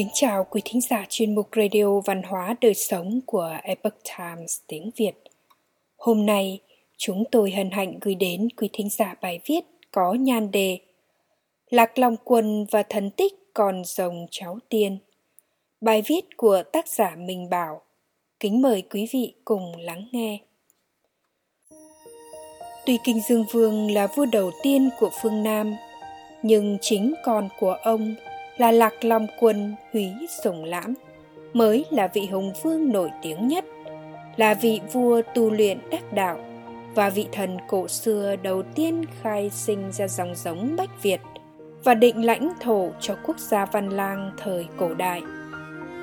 Kính chào quý thính giả chuyên mục Radio Văn hóa Đời Sống của Epoch Times tiếng Việt. Hôm nay, chúng tôi hân hạnh gửi đến quý thính giả bài viết có nhan đề Lạc Long Quân và thần tích còn rồng cháu tiên. Bài viết của tác giả Minh Bảo. Kính mời quý vị cùng lắng nghe. Tuy Kinh Dương Vương là vua đầu tiên của phương Nam, nhưng chính con của ông là Lạc Long Quân Húy Sùng Lãm mới là vị hùng vương nổi tiếng nhất, là vị vua tu luyện đắc đạo và vị thần cổ xưa đầu tiên khai sinh ra dòng giống Bách Việt và định lãnh thổ cho quốc gia Văn Lang thời cổ đại.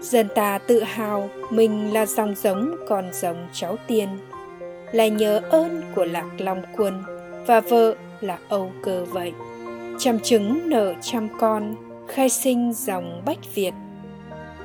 Dân ta tự hào mình là dòng giống con giống cháu tiên, là nhớ ơn của Lạc Long Quân và vợ là Âu Cơ vậy. Trăm trứng nở trăm con, khai sinh dòng Bách Việt.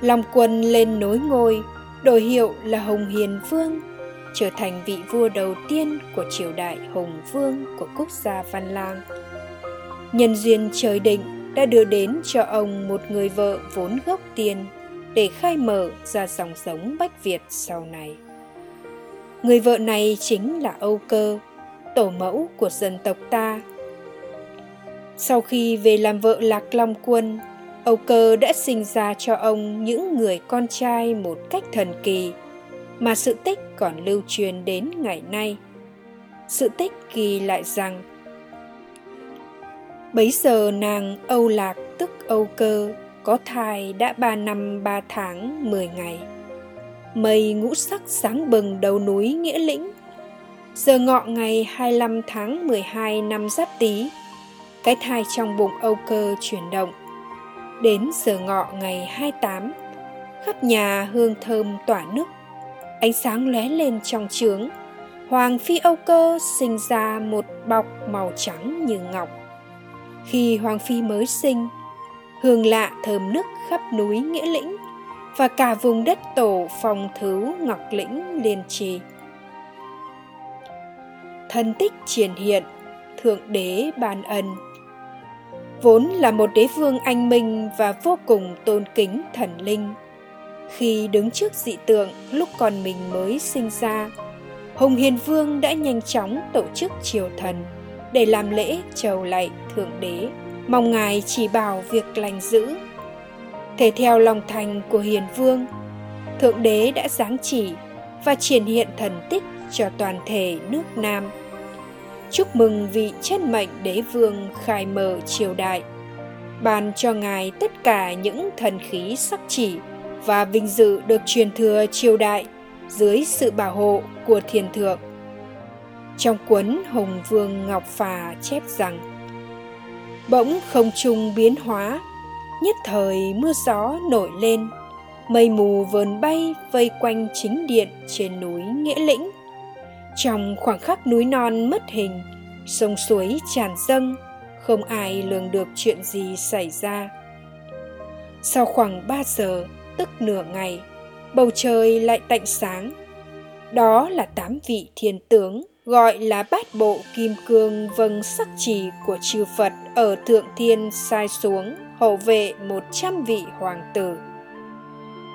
Long Quân lên nối ngôi, đổi hiệu là Hồng Hiền Vương, trở thành vị vua đầu tiên của triều đại Hồng Vương của quốc gia Văn Lang. Nhân duyên trời định đã đưa đến cho ông một người vợ vốn gốc tiền để khai mở ra dòng giống Bách Việt sau này. Người vợ này chính là Âu Cơ, tổ mẫu của dân tộc ta sau khi về làm vợ Lạc Long Quân, Âu Cơ đã sinh ra cho ông những người con trai một cách thần kỳ mà sự tích còn lưu truyền đến ngày nay. Sự tích ghi lại rằng Bấy giờ nàng Âu Lạc tức Âu Cơ có thai đã ba năm ba tháng mười ngày. Mây ngũ sắc sáng bừng đầu núi Nghĩa Lĩnh. Giờ ngọ ngày 25 tháng 12 năm Giáp Tý cái thai trong bụng Âu Cơ chuyển động. Đến giờ ngọ ngày 28, khắp nhà hương thơm tỏa nức, ánh sáng lóe lên trong trướng. Hoàng phi Âu Cơ sinh ra một bọc màu trắng như ngọc. Khi Hoàng phi mới sinh, hương lạ thơm nức khắp núi Nghĩa Lĩnh và cả vùng đất tổ phòng thứ Ngọc Lĩnh Liên Trì. Thân tích triển hiện, Thượng Đế ban ân vốn là một đế vương anh minh và vô cùng tôn kính thần linh. Khi đứng trước dị tượng lúc con mình mới sinh ra, Hùng Hiền Vương đã nhanh chóng tổ chức triều thần để làm lễ chầu lạy Thượng Đế, mong Ngài chỉ bảo việc lành giữ. Thể theo lòng thành của Hiền Vương, Thượng Đế đã giáng chỉ và triển hiện thần tích cho toàn thể nước Nam chúc mừng vị chân mệnh đế vương khai mở triều đại. Ban cho ngài tất cả những thần khí sắc chỉ và vinh dự được truyền thừa triều đại dưới sự bảo hộ của thiền thượng. Trong cuốn hồng vương ngọc phà chép rằng, bỗng không trung biến hóa, nhất thời mưa gió nổi lên, mây mù vờn bay vây quanh chính điện trên núi nghĩa lĩnh trong khoảng khắc núi non mất hình sông suối tràn dâng không ai lường được chuyện gì xảy ra sau khoảng ba giờ tức nửa ngày bầu trời lại tạnh sáng đó là tám vị thiên tướng gọi là bát bộ kim cương vâng sắc chỉ của chư Phật ở Thượng Thiên sai xuống hộ vệ một trăm vị hoàng tử.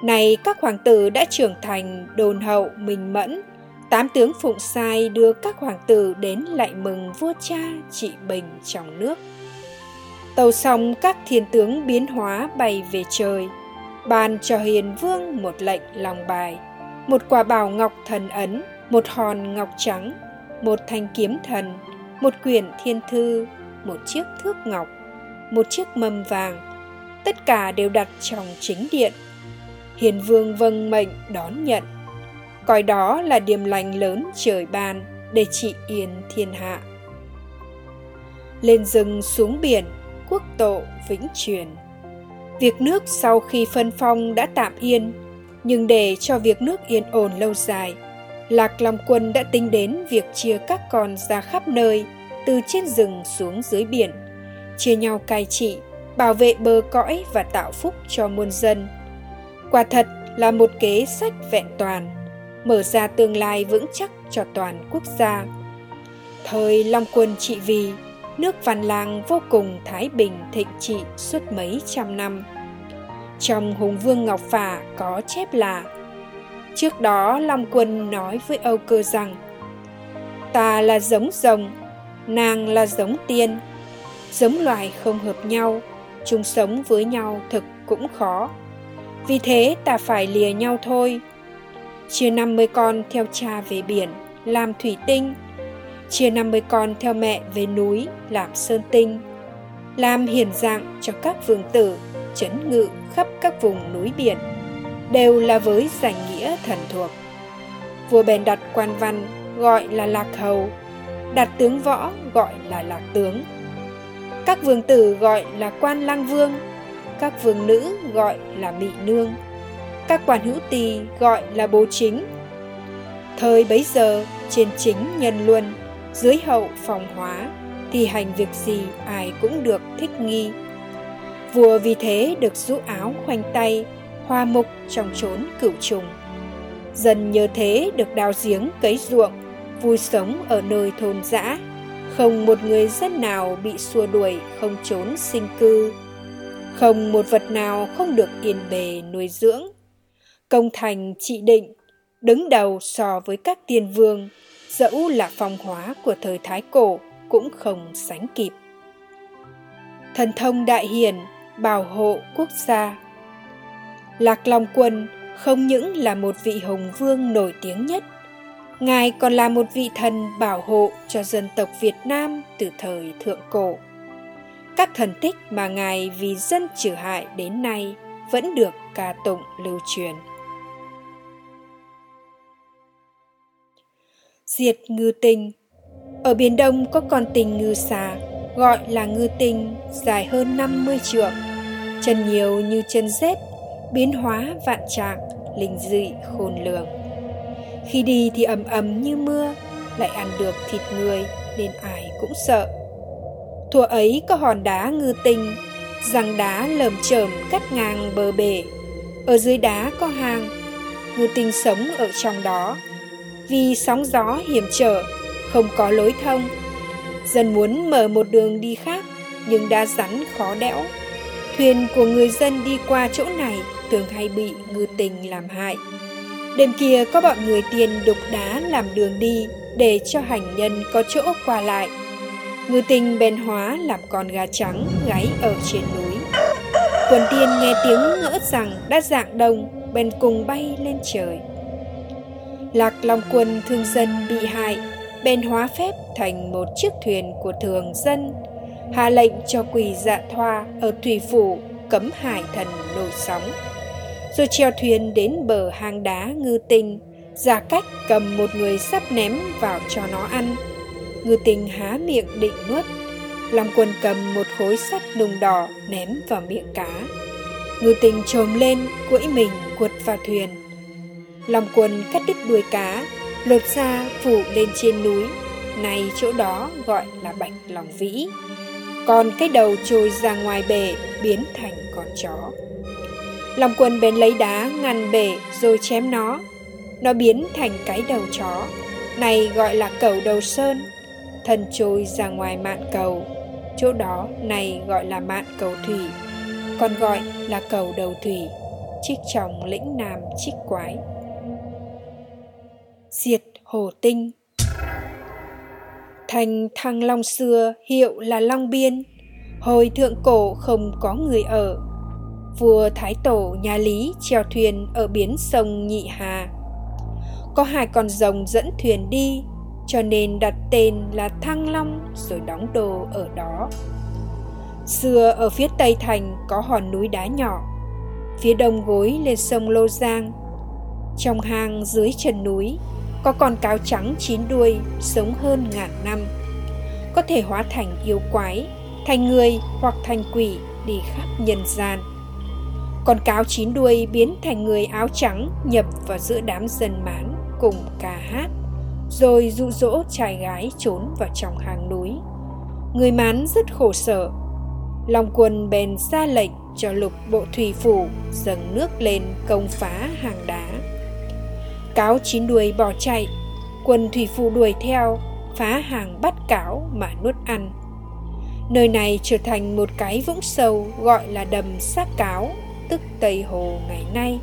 Này các hoàng tử đã trưởng thành, đồn hậu, minh mẫn, tám tướng phụng sai đưa các hoàng tử đến lại mừng vua cha trị bình trong nước. Tàu xong các thiên tướng biến hóa bay về trời, ban cho hiền vương một lệnh lòng bài. Một quả bảo ngọc thần ấn, một hòn ngọc trắng, một thanh kiếm thần, một quyển thiên thư, một chiếc thước ngọc, một chiếc mâm vàng. Tất cả đều đặt trong chính điện. Hiền vương vâng mệnh đón nhận coi đó là điềm lành lớn trời ban để trị yên thiên hạ. Lên rừng xuống biển, quốc tổ vĩnh truyền. Việc nước sau khi phân phong đã tạm yên, nhưng để cho việc nước yên ổn lâu dài, lạc long quân đã tính đến việc chia các con ra khắp nơi, từ trên rừng xuống dưới biển, chia nhau cai trị, bảo vệ bờ cõi và tạo phúc cho muôn dân. Quả thật là một kế sách vẹn toàn mở ra tương lai vững chắc cho toàn quốc gia. Thời Long Quân trị vì, nước Văn Lang vô cùng thái bình thịnh trị suốt mấy trăm năm. Trong Hùng Vương Ngọc Phả có chép là Trước đó Long Quân nói với Âu Cơ rằng Ta là giống rồng, nàng là giống tiên. Giống loài không hợp nhau, chung sống với nhau thực cũng khó. Vì thế ta phải lìa nhau thôi. Chia 50 con theo cha về biển, làm thủy tinh. Chia 50 con theo mẹ về núi, làm sơn tinh. Làm hiền dạng cho các vương tử, chấn ngự khắp các vùng núi biển đều là với giải nghĩa thần thuộc. Vua bèn đặt quan văn gọi là lạc hầu, đặt tướng võ gọi là lạc tướng. Các vương tử gọi là quan lang vương, các vương nữ gọi là mỹ nương, các quan hữu tỳ gọi là bố chính. Thời bấy giờ, trên chính nhân luân, dưới hậu phòng hóa, thì hành việc gì ai cũng được thích nghi. Vua vì thế được rũ áo khoanh tay, hoa mục trong chốn cửu trùng. Dần nhờ thế được đào giếng cấy ruộng, vui sống ở nơi thôn dã, không một người dân nào bị xua đuổi không trốn sinh cư, không một vật nào không được yên bề nuôi dưỡng. Công thành trị định, đứng đầu so với các tiên vương, dẫu là phong hóa của thời Thái Cổ cũng không sánh kịp. Thần thông đại hiển, bảo hộ quốc gia Lạc Long Quân không những là một vị hùng vương nổi tiếng nhất, Ngài còn là một vị thần bảo hộ cho dân tộc Việt Nam từ thời thượng cổ. Các thần tích mà Ngài vì dân trừ hại đến nay vẫn được ca tụng lưu truyền. Diệt ngư tinh. Ở Biển Đông có con tình ngư xà, gọi là ngư tinh, dài hơn 50 trượng, chân nhiều như chân rết biến hóa vạn trạng linh dị khôn lường. Khi đi thì ầm ầm như mưa lại ăn được thịt người nên ai cũng sợ. Thuở ấy có hòn đá ngư tinh răng đá lởm chởm cắt ngang bờ bể. Ở dưới đá có hang ngư tinh sống ở trong đó vì sóng gió hiểm trở không có lối thông dân muốn mở một đường đi khác nhưng đã rắn khó đẽo thuyền của người dân đi qua chỗ này thường hay bị ngư tình làm hại. Đêm kia có bọn người tiền đục đá làm đường đi để cho hành nhân có chỗ qua lại. Ngư tình bèn hóa làm con gà trắng gáy ở trên núi. Quần tiên nghe tiếng ngỡ rằng đã dạng đông, bèn cùng bay lên trời. Lạc Long quân thương dân bị hại, bèn hóa phép thành một chiếc thuyền của thường dân, hạ lệnh cho quỳ dạ thoa ở thủy phủ cấm hải thần nổi sóng. Rồi treo thuyền đến bờ hang đá ngư tinh giả cách cầm một người sắp ném vào cho nó ăn. Ngư tinh há miệng định nuốt long quân cầm một khối sắt nung đỏ ném vào miệng cá. Ngư tinh trồm lên quẫy mình quật vào thuyền long quân cắt đứt đuôi cá lột ra phủ lên trên núi nay chỗ đó gọi là bạch lòng vĩ còn cái đầu trôi ra ngoài bể biến thành con chó Long quân bèn lấy đá ngăn bể rồi chém nó. Nó biến thành cái đầu chó, này gọi là cầu đầu sơn. Thân trôi ra ngoài mạn cầu, chỗ đó này gọi là mạn cầu thủy, còn gọi là cầu đầu thủy, trích trong lĩnh nam trích quái. Diệt hồ tinh Thành thăng long xưa hiệu là long biên, hồi thượng cổ không có người ở, vua Thái Tổ nhà Lý treo thuyền ở biến sông Nhị Hà. Có hai con rồng dẫn thuyền đi, cho nên đặt tên là Thăng Long rồi đóng đồ ở đó. Xưa ở phía tây thành có hòn núi đá nhỏ, phía đông gối lên sông Lô Giang. Trong hang dưới chân núi có con cáo trắng chín đuôi sống hơn ngàn năm. Có thể hóa thành yêu quái, thành người hoặc thành quỷ đi khắp nhân gian. Con cáo chín đuôi biến thành người áo trắng nhập vào giữa đám dân mán cùng ca hát rồi dụ dỗ trai gái trốn vào trong hang núi. Người mán rất khổ sở long quân bèn ra lệnh cho lục bộ thủy phủ dâng nước lên công phá hàng đá cáo chín đuôi bỏ chạy quân thủy phụ đuổi theo phá hàng bắt cáo mà nuốt ăn nơi này trở thành một cái vũng sâu gọi là đầm xác cáo tức Tây Hồ ngày nay.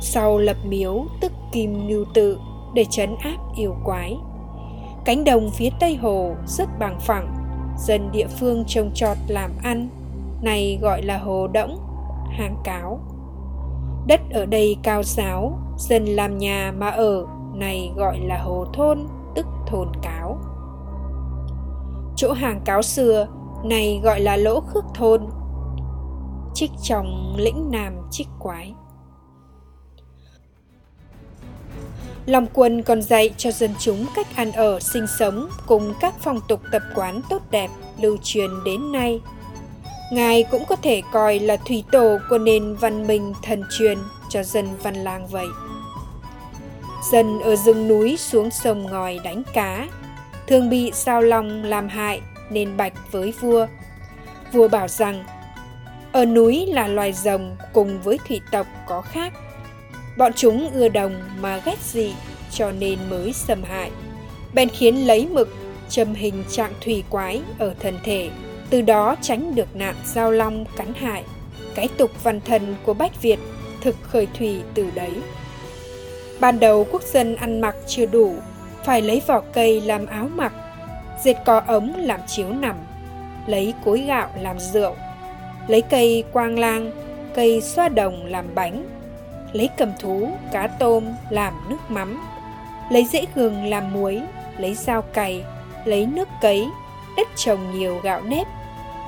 Sau lập miếu tức Kim Ngưu Tự để trấn áp yêu quái. Cánh đồng phía Tây Hồ rất bằng phẳng, dân địa phương trồng trọt làm ăn, này gọi là Hồ Đỗng, hàng cáo. Đất ở đây cao giáo, dân làm nhà mà ở, này gọi là Hồ Thôn, tức thôn cáo. Chỗ hàng cáo xưa, này gọi là lỗ khước thôn, trích trong lĩnh nam trích quái. Long quân còn dạy cho dân chúng cách ăn ở, sinh sống cùng các phong tục tập quán tốt đẹp lưu truyền đến nay. Ngài cũng có thể coi là thủy tổ của nền văn minh thần truyền cho dân văn lang vậy. Dân ở rừng núi xuống sông ngòi đánh cá, thường bị sao long làm hại nên bạch với vua. Vua bảo rằng, ở núi là loài rồng cùng với thủy tộc có khác Bọn chúng ưa đồng mà ghét dị cho nên mới xâm hại. Bèn khiến lấy mực châm hình trạng thủy quái ở thân thể, từ đó tránh được nạn giao long cắn hại. Cái tục văn thần của Bách Việt thực khởi thủy từ đấy. Ban đầu quốc dân ăn mặc chưa đủ, phải lấy vỏ cây làm áo mặc, dệt cỏ ống làm chiếu nằm, lấy cối gạo làm rượu, lấy cây quang lang, cây xoa đồng làm bánh, lấy cầm thú, cá tôm làm nước mắm, lấy rễ gừng làm muối, lấy dao cày, lấy nước cấy, đất trồng nhiều gạo nếp,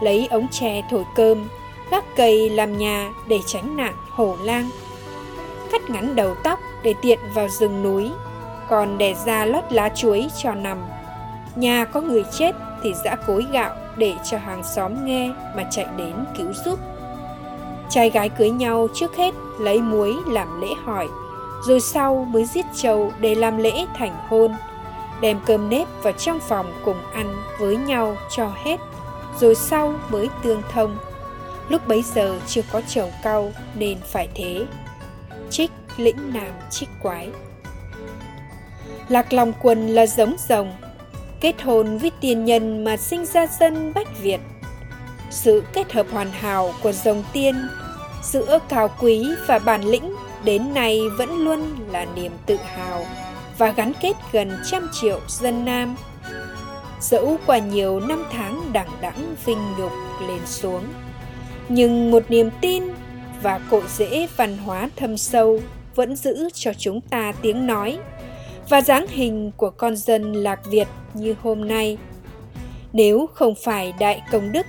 lấy ống tre thổi cơm, gác cây làm nhà để tránh nạn hổ lang, cắt ngắn đầu tóc để tiện vào rừng núi, còn để ra lót lá chuối cho nằm. Nhà có người chết thì giã cối gạo để cho hàng xóm nghe mà chạy đến cứu giúp. Trai gái cưới nhau trước hết lấy muối làm lễ hỏi, rồi sau mới giết trâu để làm lễ thành hôn. Đem cơm nếp vào trong phòng cùng ăn với nhau cho hết, rồi sau mới tương thông. Lúc bấy giờ chưa có chồng cau nên phải thế. Trích lĩnh nam trích quái Lạc lòng quần là giống rồng, kết hôn với tiền nhân mà sinh ra dân Bách Việt. Sự kết hợp hoàn hảo của rồng tiên giữa cao quý và bản lĩnh đến nay vẫn luôn là niềm tự hào và gắn kết gần trăm triệu dân Nam. Dẫu qua nhiều năm tháng đẳng đẵng vinh nhục lên xuống, nhưng một niềm tin và cội rễ văn hóa thâm sâu vẫn giữ cho chúng ta tiếng nói và dáng hình của con dân lạc Việt như hôm nay. Nếu không phải đại công đức,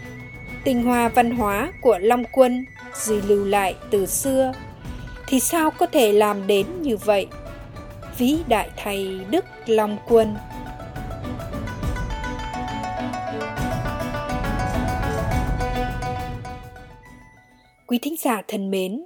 tinh hoa văn hóa của Long Quân gì lưu lại từ xưa thì sao có thể làm đến như vậy vĩ đại thầy đức long quân quý thính giả thân mến